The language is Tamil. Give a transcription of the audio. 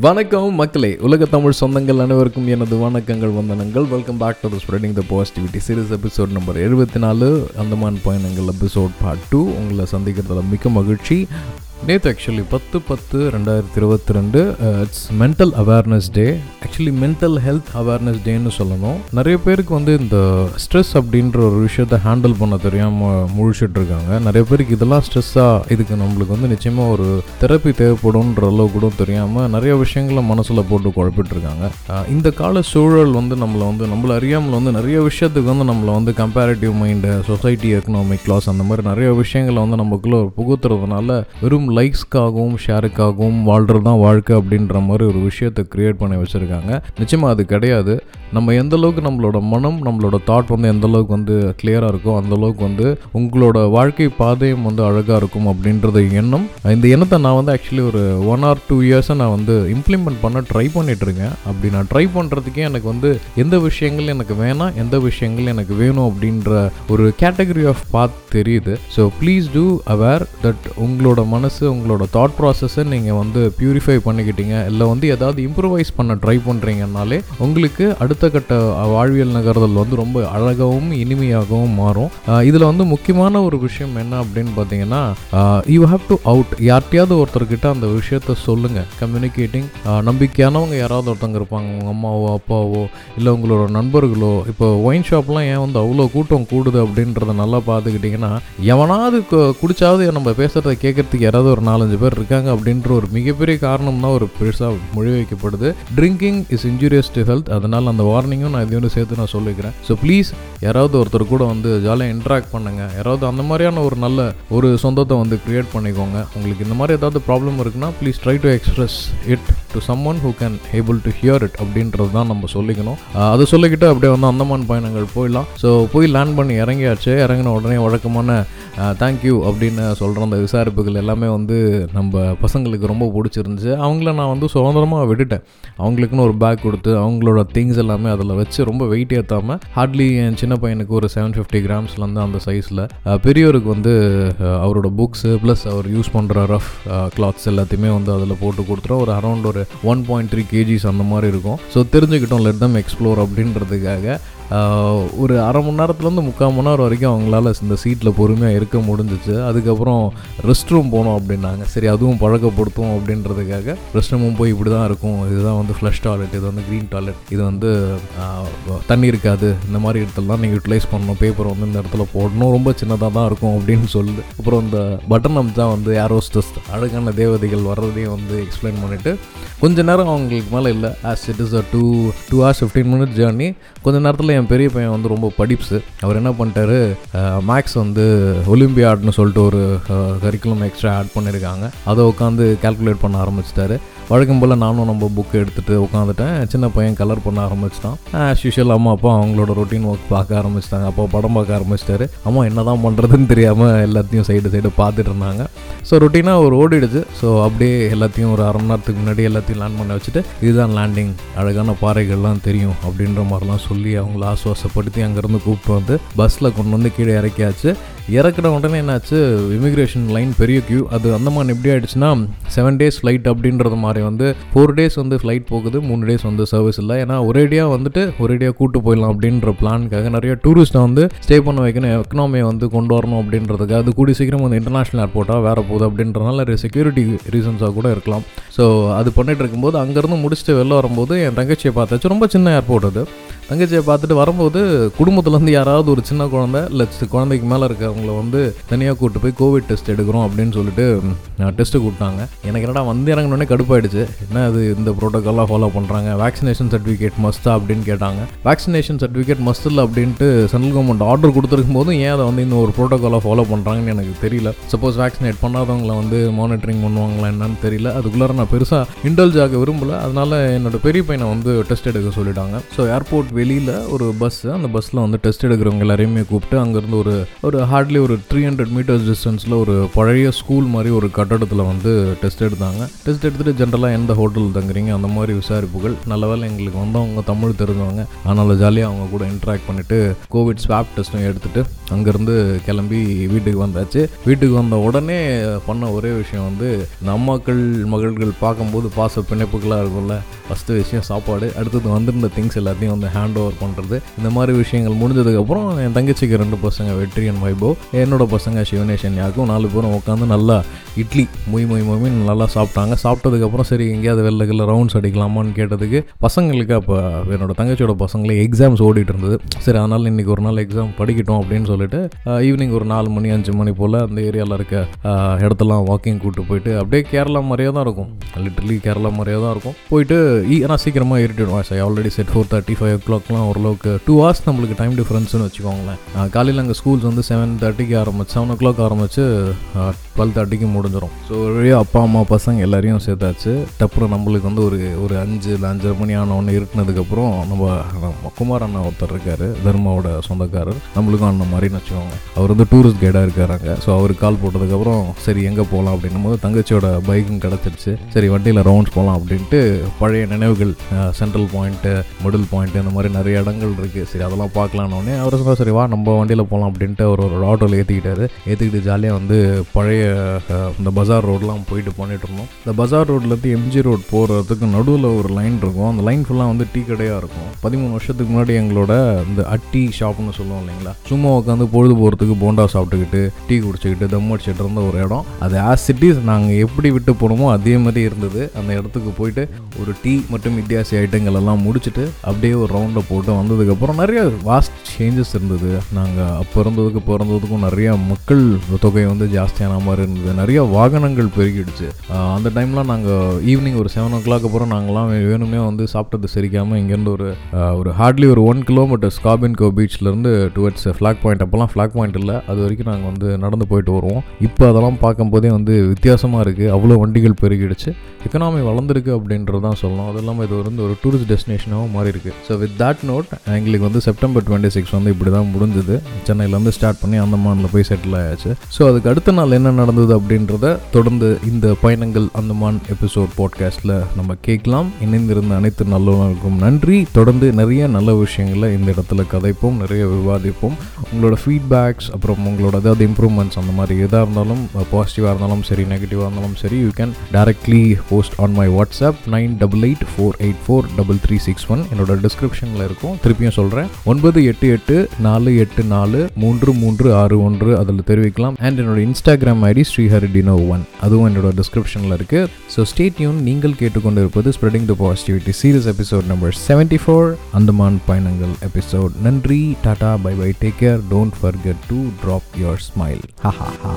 வணக்கம் மக்களே உலக தமிழ் சொந்தங்கள் அனைவருக்கும் எனது வணக்கங்கள் வந்தனங்கள். Welcome back to spreading the positivity series episode number எழுபத்தி நாலு அந்தமான் பயணங்கள் எபிசோட் பார்ட் டூ உங்களை சந்திக்கிறதுல மிக்க மகிழ்ச்சி. நேற்று ஆக்சுவலி பத்து பத்து ரெண்டாயிரத்தி இருபத்தி ரெண்டு it's mental awareness day actually mental health awareness டேன்னு சொல்லணும். நிறைய பேருக்கு வந்து இந்த ஸ்ட்ரெஸ் அப்படின்ற ஒரு விஷயத்தை ஹேண்டில் பண்ண தெரியாமல் முழிச்சிட்டு இருக்காங்க நிறைய பேருக்கு இதெல்லாம் ஸ்ட்ரெஸ்ஸாக இதுக்கு நம்மளுக்கு வந்து நிச்சயமாக ஒரு தெரப்பி தேவைப்படும்ன்ற அளவு கூட தெரியாமல் நிறைய விஷயங்களை மனசில் போட்டு குழப்பிட்டு இருக்காங்க uh, இந்த கால சூழல் வந்து நம்மளை வந்து நம்மள அறியாமல் வந்து நிறைய விஷயத்துக்கு வந்து நம்மளை வந்து comparative mind society economic class அந்த மாதிரி நிறைய விஷயங்களை வந்து நமக்குள்ளே ஒரு புகுத்துறதுனால வெறும் லைக்ஸ்க்காகவும் ஷேருக்காகவும் வாழ்கிறது தான் வாழ்க்கை அப்படின்ற மாதிரி ஒரு விஷயத்தை க்ரியேட் பண்ணி வச்சுருக்காங்க. நிச்சயமாக அது கிடையாது. நம்ம எந்த அளவுக்கு நம்மளோட மனம் நம்மளோட தாட் வந்து எந்த அளவுக்கு வந்து கிளியராக இருக்கோ அந்த அளவுக்கு வந்து உங்களோட வாழ்க்கை பாதையும் வந்து அழகாக இருக்கும் அப்படின்றது எண்ணம். இந்த எண்ணத்தை நான் வந்து ஆக்சுவலி ஒரு ஒன் ஆர் டூ இயர்ஸை நான் வந்து இம்ப்ளிமெண்ட் பண்ண ட்ரை பண்ணிட்டு இருக்கேன் அப்படி நான் ட்ரை பண்ணுறதுக்கே எனக்கு வந்து எந்த விஷயங்கள் எனக்கு வேணாம் எந்த விஷயங்கள் எனக்கு வேணும் அப்படின்ற ஒரு கேட்டகரி ஆஃப் பாத் தெரியுது. So please do aware that உங்களோட மனசு உங்களோட தாட் ப்ராசஸை நீங்கள் வந்து ப்யூரிஃபை பண்ணிக்கிட்டீங்க. இல்லை வந்து ஏதாவது இம்ப்ரூவைஸ் பண்ண ட்ரை பண்ணுறீங்கனாலே உங்களுக்கு அடுத்த கட்ட வாழ்வியல் நகர்தல் வந்து ரொம்ப அழகாகவும் இனிமையாகவும் மாறும். இதில் வந்து முக்கியமான ஒரு விஷயம் என்ன அப்படின்னு பார்த்தீங்கன்னா யூ ஹாவ் டு அவுட் யார்கிட்டயாவது ஒருத்தர்கிட்ட அந்த விஷயத்த சொல்லுங்கள் கம்யூனிகேட்டிங் நம்பிக்கையானவங்க யாராவது ஒருத்தங்க இருப்பாங்க. உங்கள் அம்மாவோ அப்பாவோ இல்லை உங்களோட நண்பர்களோ இப்போ ஒயின் ஷாப்லாம் ஏன் வந்து அவ்வளோ கூட்டம் கூடுது அப்படின்றத நல்லா பார்த்துக்கிட்டிங்கன்னா எவனாவது குடிச்சாவது நம்ம பேசுகிறத கேட்கறதுக்கு யாராவது ஒரு நாலஞ்சு பேர் இருக்காங்க அப்படின்ற ஒரு மிகப்பெரிய காரணம் தான் ஒரு பெருசாக மொழி வைக்கப்படுது. Drinking is injurious to health அதனால் அந்த வார்னிங்கும் நான் இதையோட சேர்த்து நான் சொல்லிக்கிறேன். ஸோ ப்ளீஸ் யாராவது ஒருத்தர் கூட வந்து ஜாலியாக இன்ட்ராக்ட் பண்ணுங்க. யாராவது அந்த மாதிரியான ஒரு நல்ல ஒரு சொந்தத்தை வந்து கிரியேட் பண்ணிக்கோங்க. உங்களுக்கு இந்த மாதிரி ஏதாவது ப்ராப்ளம் இருக்குன்னா please try to express it to someone who can able to hear it அப்படின்றது தான் நம்ம சொல்லிக்கணும். அது சொல்லிக்கிட்டு அப்படியே வந்து அந்தமான் பயணங்கள் போயிடலாம். ஸோ போய் லேண்ட் பண்ணி இறங்கியாச்சு. இறங்கின உடனே வழக்கமான தேங்க்யூ அப்படின்னு சொல்கிற அந்த விசாரிப்புகள் எல்லாமே வந்து நம்ம பசங்களுக்கு ரொம்ப பிடிச்சிருந்துச்சு. அவங்கள நான் வந்து சுதந்திரமாக விட்டுட்டேன். அவங்களுக்குன்னு ஒரு பேக் கொடுத்து அவங்களோட திங்ஸ் எல்லாமே அதில் வச்சு ரொம்ப வெயிட் ஏற்றாமல் ஹார்ட்லி என் சின்ன பையனுக்கு ஒரு செவன் ஃபிஃப்டி கிராம்ஸ்லேருந்து அந்த சைஸில் பெரியவருக்கு வந்து அவரோட புக்ஸு ப்ளஸ் அவர் யூஸ் பண்ணுற ரஃப் கிளாத்ஸ் எல்லாத்தையுமே வந்து அதில் போட்டு கொடுத்துரும் ஒரு அரௌண்ட் ஒரு ஒன் பாயிண்ட் த்ரீ கேஜிஸ் அந்த மாதிரி இருக்கும். ஸோ தெரிஞ்சுக்கிட்டோம். லெட் தம் எக்ஸ்ப்ளோர் அப்படின்றதுக்காக ஒரு அரை மணி நேரத்துலேருந்து முக்கால் மணி நேரம் வரைக்கும் அவங்களால இந்த சீட்டில் பொறுமையாக இருக்க முடிஞ்சிச்சு. அதுக்கப்புறம் ரெஸ்ட் ரூம் போனோம் அப்படின்னாங்க. சரி அதுவும் பழக்கப்படுத்தும் அப்படின்றதுக்காக ரெஸ்ட் ரூமும் போய் இப்படி தான் இருக்கும். இதுதான் வந்து ஃப்ளஷ் டாய்லெட் இது வந்து க்ரீன் டாய்லெட் இது வந்து தண்ணி இருக்காது. இந்த மாதிரி இடத்துலலாம் நீங்கள் யூட்டிலைஸ் பண்ணணும். பேப்பர் வந்து இந்த இடத்துல போடணும். ரொம்ப சின்னதாக தான் இருக்கும் அப்படின்னு சொல்லுது. அப்புறம் இந்த பட்டன் அம்சா வந்து ஏரோஸ்டஸ் அழகான தேவதைகள் வர்றதையும் வந்து எக்ஸ்பிளைன் பண்ணிவிட்டு கொஞ்ச நேரம் அவங்களுக்கு மேலே இல்லை. As it is a two two hours fifteen minutes journey கொஞ்ச நேரத்தில் என் பெரிய பையன் வந்து ரொம்ப படிப்ஸு. அவர் என்ன பண்ணிட்டாரு மேக்ஸ் வந்து ஒலிம்பியாட்னு சொல்லிட்டு ஒரு கரிக்குலம் எக்ஸ்ட்ரா ஆட் பண்ணியிருக்காங்க அதை உட்காந்து கால்குலேட் பண்ண ஆரம்பிச்சிட்டாரு. வழக்கம் போல் நானும் நம்ம புக் எடுத்துகிட்டு உட்காந்துட்டேன். சின்ன பையன் கலர் பண்ண ஆரம்பிச்சிட்டான். ஆஸ் யூஷுவல் அம்மா அப்பா அவங்களோட ரொட்டீன் ஒர்க் பார்க்க ஆரம்பிச்சிட்டாங்க. அப்பா படம் பார்க்க ஆரம்பிச்சிட்டாரு. அம்மா என்ன தான் பண்ணுறதுன்னு தெரியாமல் எல்லாத்தையும் சைடு சைடு பார்த்துட்டு இருந்தாங்க. ஸோ ரொட்டீனாக ஒரு ஓடிடுச்சு. ஸோ அப்படியே எல்லாத்தையும் ஒரு அரை மணி நேரத்துக்கு முன்னாடி எல்லாத்தையும் லேண்ட் பண்ண வச்சுட்டு இதுதான் லேண்டிங் அழகான பாறைகள்லாம் தெரியும் அப்படின்ற மாதிரிலாம் சொல்லி அவங்கள ஆசுவாசப்படுத்தி அங்கேருந்து கூப்பிட்டு வந்து பஸ்ஸில் கொண்டு வந்து கீழே இறக்கியாச்சு. இறக்குன உடனே என்னாச்சு? இமிக்ரேஷன் லைன் பெரிய கியூ அது அந்தமான் எப்படி ஆயிடுச்சுன்னா செவன் டேஸ் ஃப்ளைட் அப்படின்றது மாதிரி வந்து ஃபோர் டேஸ் வந்து ஃப்ளைட் போகுது மூணு டேஸ் வந்து சர்வீஸ் இல்லை. ஏன்னா ஒரேடியாக வந்துட்டு ஒரேடியாக கூட்டு போயிடலாம் அப்படின்ற பிளானுக்காக நிறைய டூரிஸ்ட்டை வந்து ஸ்டே பண்ண வைக்கணும் எக்கனாமியை வந்து கொண்டு வரணும் அப்படின்றதுக்கு. அது கூடி சீக்கிரம் வந்து இன்டர்நேஷனல் ஏர்போர்ட்டாக வேற போகுது அப்படின்றனால நிறைய செக்யூரிட்டி ரீசன்ஸாக கூட இருக்கலாம். ஸோ அது பண்ணிட்டு இருக்கும்போது அங்கேருந்து முடிச்சுட்டு வெளில வரும்போது என் தங்கச்சியை பார்த்தாச்சு. ரொம்ப சின்ன ஏர்போர்ட் அது. தங்கச்சியை பார்த்துட்டு வரும்போது குடும்பத்துலேருந்து யாராவது ஒரு சின்ன குழந்தை இல்லை குழந்தைக்கு மேலே இருக்கிறவங்கள வந்து தனியாக கூப்பிட்டு போய் கோவிட் டெஸ்ட் எடுக்கிறோம் அப்படின்னு சொல்லிட்டு டெஸ்ட்டு கூப்பிட்டாங்க எனக்கு என்னடா வந்து இறங்கினோடனே கடுப்பாயிடுச்சு. என்ன அது இந்த ப்ரோட்டோக்கால்லாம் ஃபாலோ பண்ணுறாங்க வேக்சினேஷன் சர்டிஃபிகேட் மஸ்தா அப்படின்னு கேட்டாங்க. வேக்சினேஷன் சர்டிஃபிகேட் மஸ்ட் இல்லை அப்படின்ட்டு சென்ட்ரல் கவர்மெண்ட் ஆர்டர் கொடுத்துருக்கும் போதும் ஏன் அதை வந்து இந்த ஒரு ப்ரோட்டோக்காலாக ஃபாலோ பண்ணுறாங்கன்னு எனக்கு தெரியல. சப்போஸ் வேக்சினேட் பண்ணாதவங்கள வந்து மானிட்டரிங் பண்ணுவாங்களா என்னன்னு தெரியல. அதுக்குள்ளார நான் பெருசாக இன்டல்ஜ் ஆக விரும்பல. அதனால என்னோட பெரிய பையனை வந்து டெஸ்ட் எடுக்க சொல்லிட்டாங்க. ஸோ ஏர்போர்ட் வெளியில் ஒரு பஸ் அந்த பஸ்ஸில் வந்து டெஸ்ட் எடுக்கிறவங்க எல்லாரையுமே கூப்பிட்டு அங்கேருந்து ஒரு ஒரு ஹார்ட்லி ஒரு த்ரீ ஹண்ட்ரட் மீட்டர்ஸ் டிஸ்டன்ஸில் ஒரு பழைய ஸ்கூல் மாதிரி ஒரு கட்டடத்தில் வந்து டெஸ்ட் எடுத்தாங்க. டெஸ்ட் எடுத்துகிட்டு ஜென்ரலாக எந்த ஹோட்டல் தங்குறீங்க அந்த மாதிரி விசாரிப்புகள். நல்ல வேலை எங்களுக்கு வந்து அவங்க தமிழ் தெரிஞ்சவங்க. அதனால் ஜாலியாக அவங்க கூட இன்ட்ராக்ட் பண்ணிவிட்டு கோவிட் ஸ்வாப் டெஸ்ட்டும் எடுத்துகிட்டு அங்கேருந்து கிளம்பி வீட்டுக்கு வந்தாச்சு. வீட்டுக்கு வந்த உடனே பண்ண ஒரே விஷயம் வந்து நம்மக்கள் மகள்கள் பார்க்கும்போது பாச பிணைப்புகளாக இருக்கும்ல. ஃபஸ்ட்டு விஷயம் சாப்பாடு அடுத்தது வந்திருந்த திங்ஸ் எல்லாத்தையும் வந்து ஹேண்ட் ஓவர் பண்ணுறது இந்த மாதிரி விஷயங்கள் முடிஞ்சதுக்கப்புறம் என் தங்கச்சிக்கு ரெண்டு பசங்க வெற்றியன் வைபவ். என்னோட பசங்க சிவனேஷன் யாருக்கும் நாலு பேரும் உட்காந்து நல்லா இட்லி மொய் மொய் மொய் நல்லா சாப்பிட்டாங்க. சாப்பிட்டதுக்கப்புறம் சரி எங்கேயாவது வெளில ரவுண்ட்ஸ் அடிக்கலாமான்னு கேட்டதுக்கு பசங்களுக்கு அப்போ என்னோட தங்கச்சியோட பசங்களே எக்ஸாம்ஸ் ஓடிட்டு இருந்தது. சரி அதனால் இன்றைக்கி ஒரு நாள் எக்ஸாம் படிக்கட்டும் அப்படின்னு சொல்லிட்டு ஈவினிங் ஒரு நாலு மணி அஞ்சு மணி போல் அந்த ஏரியாவில் இருக்க இடத்தெல்லாம் வாக்கிங் கூப்பிட்டு போயிட்டு அப்படியே கேரளா மாதிரியே தான் இருக்கும். லிட்டர்லி கேரளா மாதிரியே தான் இருக்கும். போயிட்டு ஈ- ஏன்னா சீக்கிரமாக ஏறிட்டுடும் I already set four thirty five ஓ கிளாக்லாம் ஓரளவுக்கு டூ ஹவர்ஸ் நம்மளுக்கு டைம் டிஃப்ரென்ஸ்னு வச்சுக்கோங்களேன். காலையில் அங்கே ஸ்கூல்ஸ் வந்து செவன் தேர்ட்டிக்கு ஆரம்பிச்சு செவன் ஓ கிளாக் ஆரம்பிச்சு டுவெல் தேர்ட்டிக்கு முடிஞ்சிடும் ஸோ வழியாக அப்பா அம்மா பசங்க எல்லாரையும் சேர்த்தாச்சு. அப்புறம் நம்மளுக்கு வந்து ஒரு ஒரு அஞ்சு இல்லை அஞ்சரை மணி ஆன உடனே இருட்டினதுக்கப்புறம் நம்ம குமார் அண்ணா ஒருத்தர் இருக்கார் தர்மாவோட சொந்தக்காரர். நம்மளுக்கும் அண்ணன் மாதிரின்னு வச்சுக்கோங்க அவர் வந்து டூரிஸ்ட் கைடாக இருக்காராங்க ஸோ அவருக்கு கால் போட்டதுக்கப்புறம் சரி எங்கே போகலாம் அப்படின்னும் போது தங்கச்சியோட பைக்கும் கிடச்சிருச்சு. சரி வண்டியில் ரவுண்ட்ஸ் போகலாம் அப்படின்ட்டு பழைய நினைவுகள் சென்ட்ரல் பாயிண்ட்டு மிடில் பாயிண்ட்டு இந்த மாதிரி நிறைய இடங்கள் இருக்குது சரி அதெல்லாம் பார்க்கலான்னு அவர் சொன்னார் சரி வா நம்ம வண்டியில் போகலாம் அப்படின்ட்டு அவர் ஒரு ஆட்டோவில் ஏற்றிக்கிட்டாரு ஏற்றிக்கிட்டு ஜாலியாக வந்து பழைய இந்த பஜார் ரோடெலாம் போயிட்டு பண்ணிட்டு இருந்தோம். இந்த பஜார் ரோட்லேருந்து எம்ஜி ரோட் போகிறதுக்கு நடுவில் ஒரு லைன் இருக்கும். அந்த லைன் ஃபுல்லாக வந்து டீ கடையாக இருக்கும். பதிமூணு வருஷத்துக்கு முன்னாடி எங்களோட இந்த அட்டி ஷாப்னு சொல்லுவோம் இல்லைங்களா? சும்மா உட்காந்து பொழுது போகிறதுக்கு போண்டா சாப்பிட்டுக்கிட்டு டீ குடிச்சிக்கிட்டு தம் அடிச்சிட்டு இருந்த ஒரு இடம். அது ஆஸ் சிட்டிஸ் நாங்கள் எப்படி விட்டு போனோமோ அதே மாதிரி இருந்தது. அந்த இடத்துக்கு போயிட்டு ஒரு டீ மற்றும் வித்தியாச ஐட்டங்கள் எல்லாம் முடிச்சுட்டு அப்படியே ஒரு ரவுண்ட் போட்டு வந்ததுக்கப்புறம் நிறைய வாஸ்ட் சேஞ்சஸ் இருந்தது. நாங்கள் அப்போ இருந்ததுக்கு நிறைய மக்கள் தொகை வந்து ஜாஸ்தியான மாதிரி இருந்தது. நிறைய வாகனங்கள் பெருகிடுச்சு. அந்த டைம்லாம் நாங்கள் ஈவினிங் ஒரு செவன் ஓ கிளாக் அப்புறம் நாங்களாம் வேணுமே வந்து சாப்பிட்டது செரிக்காமல் இங்கேருந்து ஒரு ஒரு ஹார்ட்லி ஒரு ஒன் கிலோமீட்டர் ஸ்காபின்கோ கோ பீச்லேருந்து டுவர்ட்ஸ் ஃப்ளாக் பாயிண்ட் அப்போல்லாம் ஃப்ளாக் பாயிண்ட் இல்லை. அது வரைக்கும் நாங்கள் வந்து நடந்து போயிட்டு வருவோம். இப்போ அதெல்லாம் பார்க்கும்போதே வந்து வித்தியாசமாக இருக்குது அவ்வளோ வண்டிகள் பெருகிடுச்சு. எக்கனாமி வளர்ந்துருக்கு அப்படின்றது தான் சொல்லணும். அது இல்லாமல் இது வந்து ஒரு டூரிஸ்ட் டெஸ்டினேஷனாகவும் மாறி இருக்குது ஸோ வித் தட் நோட் எங்களுக்கு வந்து செப்டம்பர் டுவெண்ட்டி சிக்ஸ் வந்து இப்படி தான் முடிஞ்சது சென்னையிலேருந்து ஸ்டார்ட் பண்ணி அந்தமானில் போய் செட்டில் ஆயாச்சு. ஸோ அதுக்கு அடுத்த நாள் என்ன நடந்தது அப்படின்றத தொடர்ந்து இந்த பயணங்கள் அந்தமான் எபிசோட் பாட்காஸ்ட்டில் நம்ம கேட்கலாம். இணைந்திருந்த அனைத்து நல்லவர்களுக்கும் நன்றி. தொடர்ந்து நிறைய நல்ல விஷயங்களை இந்த இடத்துல கதைப்போம் நிறைய விவாதிப்போம். உங்களோட ஃபீட்பேக்ஸ் அப்புறம் உங்களோட ஏதாவது இம்ப்ரூவ்மெண்ட்ஸ் அந்த மாதிரி எதாக இருந்தாலும் பாசிட்டிவாக இருந்தாலும் சரி நெகட்டிவாக இருந்தாலும் சரி you can directly post on my WhatsApp nine double eight four eight four double three six one என்னோட டிஸ்கிரிப்ஷனில் இருக்கும். திருப்பியும் சொல்கிறேன் ஒன்பது எட்டு எட்டு நாலு எட்டு நாலு மூன்று மூன்று ஆறு ஒன்று அதில் தெரிவிக்கலாம். அண்ட் என்னோட Instagram ID Srihari dino one அதுவும் என்னோட டிஸ்கிரிப்ஷனில் இருக்குது ஸோ ஸ்டேட்யூன் நீங்கள் கேட்டுக்கொண்டிருப்பது spreading the positivity series episode number seventy four Andaman பயணங்கள் எபிசோட் நன்றி. Tata. Bye bye. Take care don't forget to drop your smile ஹா ஹா ஹா